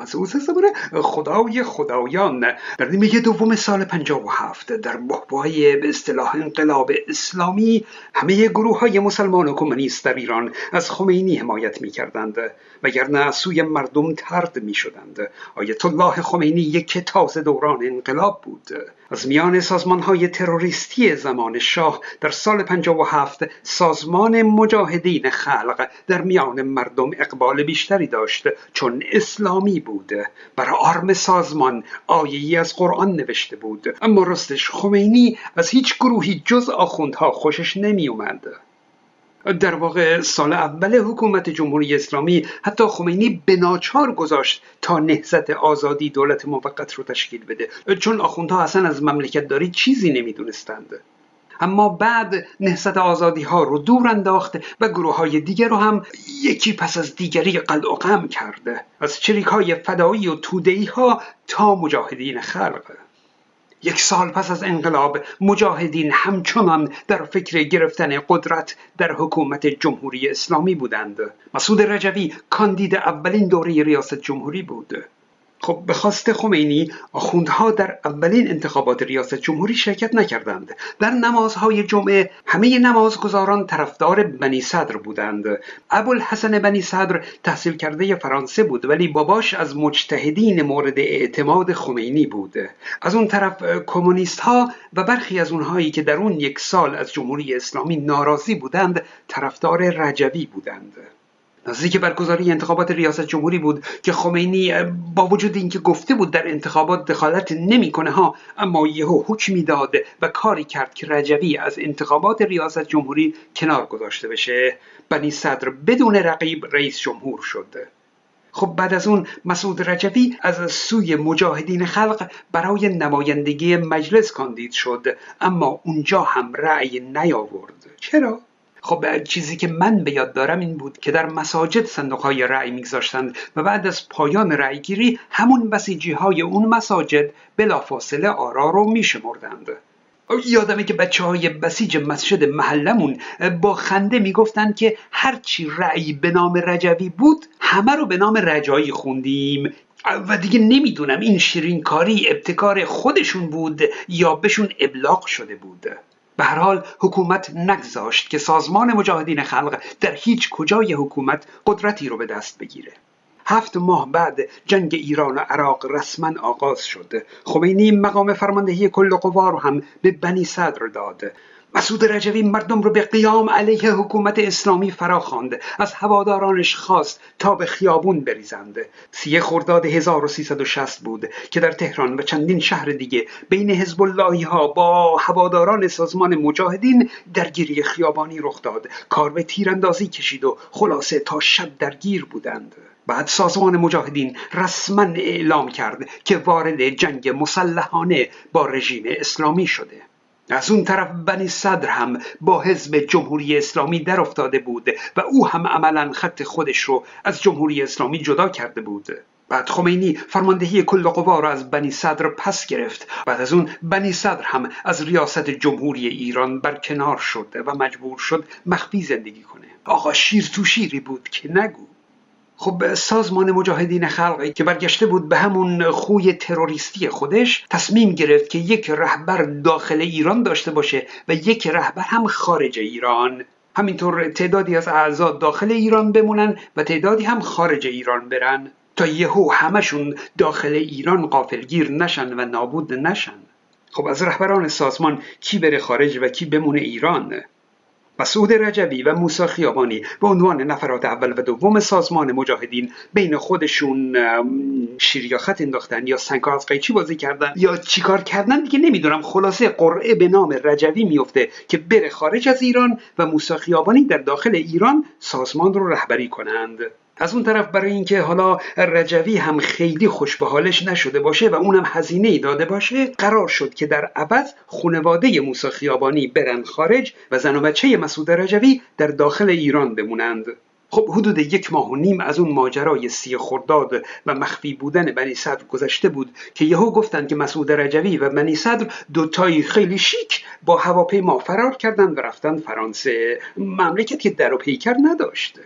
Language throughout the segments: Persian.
از او زبور خدای خدایان. در نیمه دوم سال 57 در بحبوهای به اصطلاح انقلاب اسلامی همه گروه های مسلمان و کمونیست در ایران از خمینی حمایت می کردند وگرنه از سوی مردم ترد می شدند آیت الله خمینی یک تازه دوران انقلاب بود. از میان سازمان های تروریستی زمان شاه در سال 57 سازمان مجاهدین خلق در میان مردم اقبال بیشتری داشت چون اسلامی بود. بر آرم سازمان آیهی از قرآن نوشته بود. اما راستش خمینی از هیچ گروهی جز آخوندها خوشش نمی اومد در واقع سال اول حکومت جمهوری اسلامی حتی خمینی به ناچار گذاشت تا نهضت آزادی دولت موقت رو تشکیل بده. چون آخوندها اصلا از مملکت داری چیزی نمی‌دونستند. اما بعد نهضت آزادی ها رو دور انداخت و گروه های دیگر رو هم یکی پس از دیگری قلع و قم کرده. از چریک های فدایی و تودهی ها تا مجاهدین خلق. یک سال پس از انقلاب مجاهدین همچنان در فکر گرفتن قدرت در حکومت جمهوری اسلامی بودند. مسعود رجوی کاندید اولین دوره ریاست جمهوری بود. خب به خواست خمینی آخوندها در اولین انتخابات ریاست جمهوری شرکت نکردند. در نمازهای جمعه همه نمازگزاران طرفدار بنی صدر بودند. ابوالحسن بنی صدر تحصیل کرده فرانسه بود ولی باباش از مجتهدین مورد اعتماد خمینی بود. از اون طرف کمونیست ها و برخی از اونهایی که در اون یک سال از جمهوری اسلامی ناراضی بودند طرفدار رجوی بودند. نزدیک برگزاری انتخابات ریاست جمهوری بود که خمینی با وجود اینکه گفته بود در انتخابات دخالت نمی‌کنه ها اما یهو حکمی داد و کاری کرد که رجوی از انتخابات ریاست جمهوری کنار گذاشته بشه. بنی صدر بدون رقیب رئیس جمهور شد. خب بعد از اون مسعود رجوی از سوی مجاهدین خلق برای نمایندگی مجلس کاندید شد اما اونجا هم رأی نیاورد. چرا؟ خب چیزی که من به یاد دارم این بود که در مساجد صندوق های رأی میگذاشتند و بعد از پایان رأی گیری همون بسیجی های اون مساجد بلافاصله آرا رو میشمردند. یادمه که بچه های بسیج مسجد محلمون با خنده می‌گفتند که هرچی رأی به نام رجوی بود همه رو به نام رجایی خوندیم. و دیگه نمی‌دونم این شیرینکاری ابتکار خودشون بود یا بهشون ابلاغ شده بود. به هر حال حکومت نگذاشت که سازمان مجاهدین خلق در هیچ کجای حکومت قدرتی رو به دست بگیره. هفت ماه بعد جنگ ایران و عراق رسما آغاز شد. خمینی مقام فرماندهی کل قوا رو هم به بنی صدر داد. مسعود رجوی مردم رو به قیام علیه حکومت اسلامی فراخواند. از هوادارانش خواست تا به خیابون بریزند. سی خرداد 1360 بود که در تهران و چندین شهر دیگه بین حزب اللهی ها با هواداران سازمان مجاهدین درگیری خیابانی رخ داد. کار به تیراندازی کشید و خلاصه تا شب درگیر بودند. بعد سازمان مجاهدین رسما اعلام کرد که وارد جنگ مسلحانه با رژیم اسلامی شده. از اون طرف بنی صدر هم با حزب جمهوری اسلامی در افتاده بود و او هم عملا خط خودش رو از جمهوری اسلامی جدا کرده بود. بعد خمینی فرماندهی کل قوا را از بنی صدر پس گرفت. بعد از اون بنی صدر هم از ریاست جمهوری ایران برکنار شد و مجبور شد مخفی زندگی کنه. آقا شیر تو شیری بود که نگو. خب سازمان مجاهدین خلقی که برگشته بود به همون خوی تروریستی خودش تصمیم گرفت که یک رهبر داخل ایران داشته باشه و یک رهبر هم خارج ایران. همینطور تعدادی از اعضا داخل ایران بمونن و تعدادی هم خارج ایران برن. تا یهو همشون داخل ایران قافلگیر نشن و نابود نشن. خب از رهبران سازمان کی بره خارج و کی بمونه ایران؟ مسعود رجوی و موسی خیابانی به عنوان نفرات اول و دوم سازمان مجاهدین بین خودشون شیر خط انداختن یا سنگار از قیچی بازی کردن یا چیکار کردن دیگه نمی‌دونم. خلاصه قرعه به نام رجوی میفته که بره خارج از ایران و موسی خیابانی در داخل ایران سازمان رو رهبری کنند. از اون طرف برای اینکه حالا رجوی هم خیلی خوش به حالش نشده باشه و اونم هزینه ای داده باشه قرار شد که در عوض خانواده موسی خیابانی برن خارج و زن و بچه مسعود رجوی در داخل ایران بمونند. خب حدود یک ماه و نیم از اون ماجرای سی خرداد و مخفی بودن بنی صدر گذشته بود که یهو گفتند که مسعود رجوی و بنی صدر دوتایی خیلی شیک با هواپیما فرار کردند و رفتن فرانسه. مملکت که در و پیکر نداشته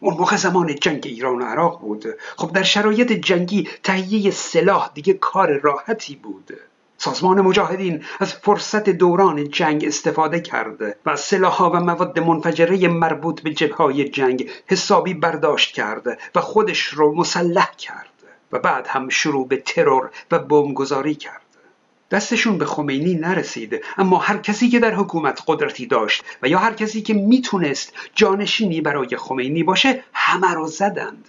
اون موقع زمان جنگ ایران و عراق بود. خب در شرایط جنگی تهیه سلاح دیگه کار راحتی بود. سازمان مجاهدین از فرصت دوران جنگ استفاده کرده و سلاحها و مواد منفجره مربوط به جبههای جنگ حسابی برداشت کرده و خودش رو مسلح کرد و بعد هم شروع به ترور و بمبگذاری کرد. دستشون به خمینی نرسید. اما هر کسی که در حکومت قدرتی داشت و یا هر کسی که می‌تونست جانشینی برای خمینی باشه همه رو زدند.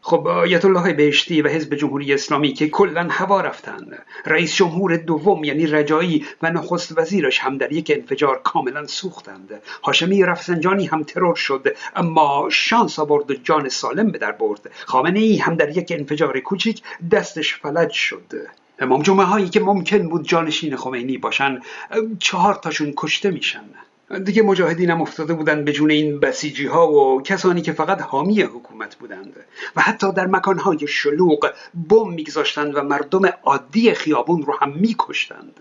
خب آیت الله بهشتی و حزب جمهوری اسلامی که کلا هوا رفتن رئیس جمهور دوم یعنی رجایی و نخست وزیرش هم در یک انفجار کاملا سوختند. هاشمی رفسنجانی هم ترور شد اما شانس آورد جان سالم به در برد. خامنه ای هم در یک انفجار کوچیک دستش فلج شد. امام جمعه هایی که ممکن بود جانشین خمینی باشن چهار تاشون کشته میشن. دیگه مجاهدین هم افتاده بودند به جون این بسیجی ها و کسانی که فقط حامی حکومت بودند. و حتی در مکانهای شلوغ بم میگذاشتند و مردم عادی خیابون رو هم میکشتند.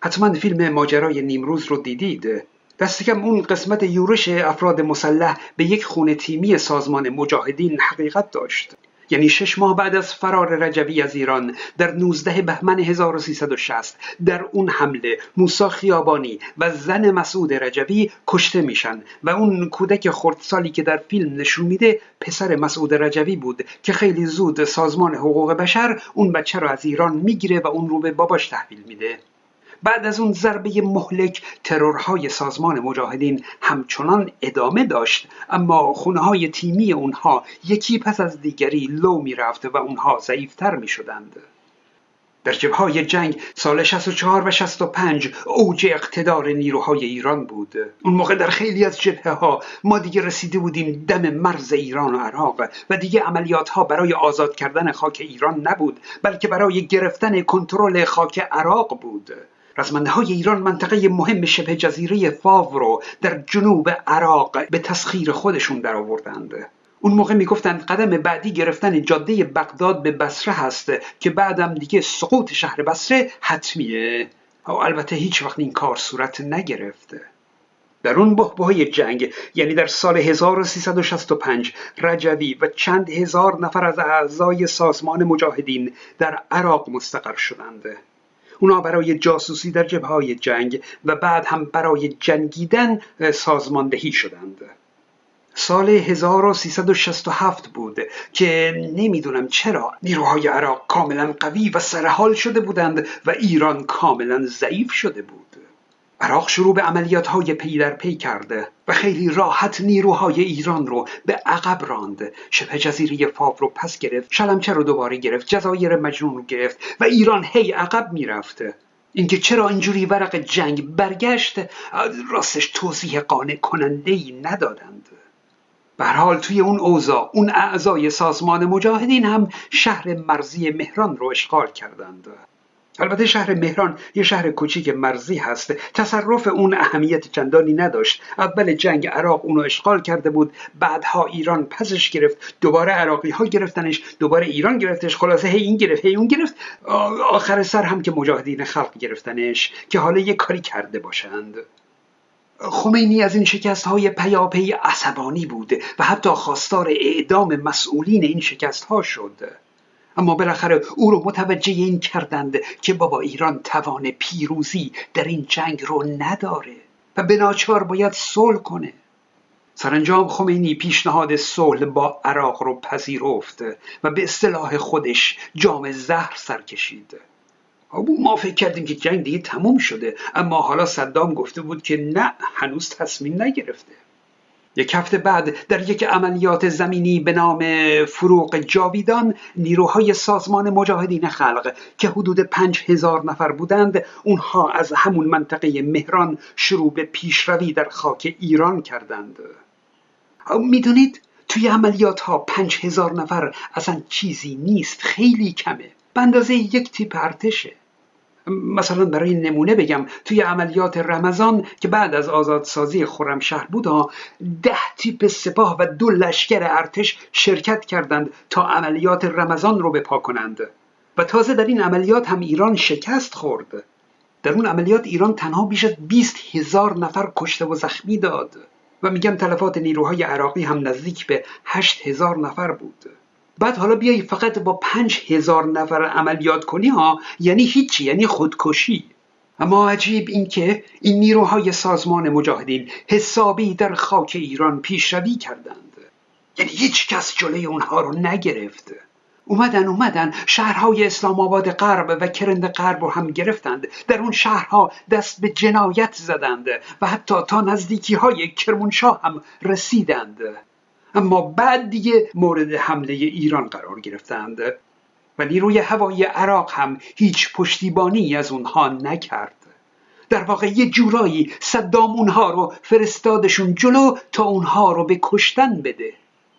حتما فیلم ماجرای نیمروز رو دیدید؟ دست کم اون قسمت یورش افراد مسلح به یک خونه تیمی سازمان مجاهدین حقیقت داشت. یعنی شش ماه بعد از فرار رجوی از ایران در 19 بهمن 1360 در اون حمله موسا خیابانی و زن مسعود رجوی کشته میشن و اون کودک خردسالی که در فیلم نشون میده پسر مسعود رجوی بود که خیلی زود سازمان حقوق بشر اون بچه رو از ایران می‌گیره و اون رو به باباش تحویل میده. بعد از اون ضربه مهلک ترورهای سازمان مجاهدین همچنان ادامه داشت اما خونه های تیمی اونها یکی پس از دیگری لو می‌رفت و اونها ضعیفتر می شدند. در جبههای جنگ سال 64 و 65 اوج اقتدار نیروهای ایران بود اون موقع در خیلی از جبهه ها ما دیگه رسیده بودیم دم مرز ایران و عراق و دیگه عملیات ها برای آزاد کردن خاک ایران نبود بلکه برای گرفتن کنترل خاک عراق بود رزمنده های ایران منطقه مهم شبه جزیره فاو رو در جنوب عراق به تسخیر خودشون در آوردند اون موقع می‌گفتند قدم بعدی گرفتن جاده بغداد به بصره هست که بعدم دیگه سقوط شهر بصره حتمیه. و البته هیچ وقت این کار صورت نگرفته در اون بحبوهای جنگ یعنی در سال 1365 رجوی و چند هزار نفر از اعضای سازمان مجاهدین در عراق مستقر شدند. اونا برای جاسوسی در جبهه جنگ و بعد هم برای جنگیدن سازماندهی شدند. سال 1367 بود که نمی‌دونم چرا نیروهای عراق کاملا قوی و سرحال شده بودند و ایران کاملا ضعیف شده بود. عراق شروع به عملیات های پی در پی کرده و خیلی راحت نیروهای ایران رو به عقب راند. شبه جزیره فاو رو پس گرفت شلمچه رو دوباره گرفت جزایر مجنون رو گرفت و ایران هی عقب می‌رفته. اینکه چرا اینجوری ورق جنگ برگشت راستش توضیح قانع کننده ای ندادند. به حال توی اون اوضاع اون اعضای سازمان مجاهدین هم شهر مرزی مهران رو اشغال کردند. البته شهر مهران یه شهر کوچیک مرزی هست. تصرف اون اهمیت چندانی نداشت. اول جنگ عراق اونو اشغال کرده بود بعدها ایران پسش گرفت دوباره عراقی ها گرفتنش دوباره ایران گرفتش. خلاصه هی این گرفت هی اون گرفت. آخر سر هم که مجاهدین خلق گرفتنش که حالا یه کاری کرده باشند. خمینی از این شکست های پیاپی عصبانی بود و حتی خواستار اعدام مسئولین این شکست ها شد. اما بالاخره او رو متوجه این کردند که بابا ایران توان پیروزی در این جنگ رو نداره و به ناچار باید صلح کنه. سرانجام خمینی پیشنهاد صلح با عراق رو پذیرفت و به اصطلاح خودش جام زهر سر کشید. ما فکر کردیم که جنگ دیگه تموم شده اما حالا صدام گفته بود که نه هنوز تصمیم نگرفته. یک هفته بعد در یک عملیات زمینی به نام فروغ جاویدان نیروهای سازمان مجاهدین خلق که حدود پنج هزار نفر بودند اونها از همون منطقه مهران شروع به پیشروی در خاک ایران کردند. می‌دونید توی عملیات ها پنج هزار نفر اصلا چیزی نیست خیلی کمه. به اندازه یک تیپ ارتشه. مثلا برای نمونه بگم توی عملیات رمضان که بعد از آزادسازی خرمشهر بود ده تیپ سپاه و دو لشکر ارتش شرکت کردند تا عملیات رمضان رو بپا کنند. و تازه در این عملیات هم ایران شکست خورد. در اون عملیات ایران تنها بیش از 20 هزار نفر کشته و زخمی داد. و میگن تلفات نیروهای عراقی هم نزدیک به هشت هزار نفر بود. بعد حالا بیای فقط با پنج هزار نفر عملیات کنی ها؟ یعنی هیچی یعنی خودکشی. اما عجیب این که این نیروهای سازمان مجاهدین حسابی در خاک ایران پیشروی کردند. یعنی هیچ کس جلوی اونها رو نگرفت. اومدن اومدن شهرهای اسلام آباد غرب و کرند غرب رو هم گرفتند. در اون شهرها دست به جنایت زدند و حتی تا نزدیکی های کرمانشاه هم رسیدند. اما بعد دیگه مورد حمله ایران قرار گرفتند. و نیروی هوایی عراق هم هیچ پشتیبانی از اونها نکرد. در واقع یه جورایی صدام اونها رو فرستادشون جلو تا اونها رو به کشتن بده.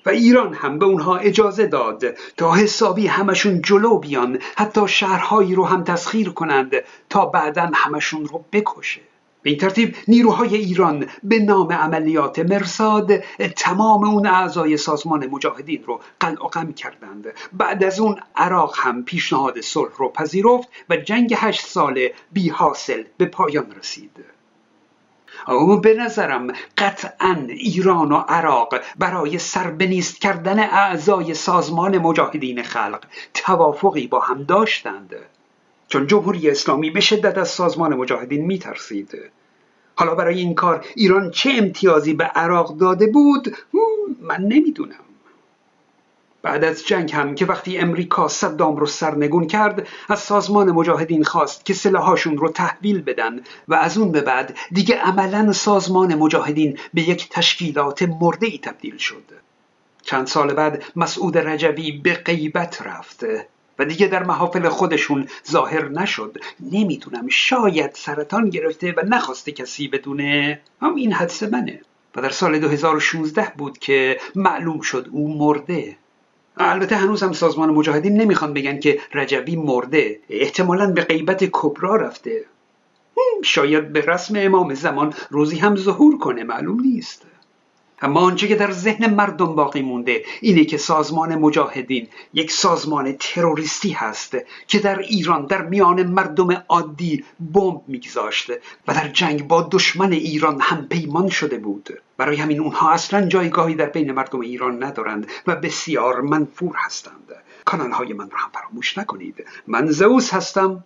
و ایران هم به اونها اجازه داد تا حسابی همشون جلو بیان حتی شهرهایی رو هم تسخیر کنند تا بعدا همشون رو بکشه. به این ترتیب نیروهای ایران به نام عملیات مرساد تمام اون اعضای سازمان مجاهدین رو قلع و قم کردند. بعد از اون عراق هم پیشنهاد صلح رو پذیرفت و جنگ هشت ساله بی حاصل به پایان رسید. اما به نظرم قطعا ایران و عراق برای سربنیست کردن اعضای سازمان مجاهدین خلق توافقی با هم داشتند. چون جمهوری اسلامی به شدت از سازمان مجاهدین میترسید حالا برای این کار ایران چه امتیازی به عراق داده بود؟ من نمی‌دونم. بعد از جنگ هم که وقتی امریکا صدام رو سرنگون کرد از سازمان مجاهدین خواست که سلاحاشون رو تحویل بدن و از اون به بعد دیگه عملا سازمان مجاهدین به یک تشکیلات مرده تبدیل شد. چند سال بعد مسعود رجوی به غیبت رفت. و دیگه در محافل خودشون ظاهر نشد. نمی‌دونم شاید سرطان گرفته و نخواسته کسی بدونه. هم این حدس منه. و در سال 2016 بود که معلوم شد او مرده. البته هنوز هم سازمان مجاهدین نمی‌خوان بگن که رجبی مرده. احتمالا به غیبت کبرا رفته. شاید به رسم امام زمان روزی هم ظهور کنه معلوم نیست. اما آنچه که در ذهن مردم باقی مونده اینه که سازمان مجاهدین یک سازمان تروریستی هست که در ایران در میان مردم عادی بمب میگذاشت و در جنگ با دشمن ایران هم پیمان شده بود. برای همین اونها اصلا جایگاهی در بین مردم ایران ندارند و بسیار منفور هستند. کانال های من را هم فراموش نکنید. من زئوس هستم.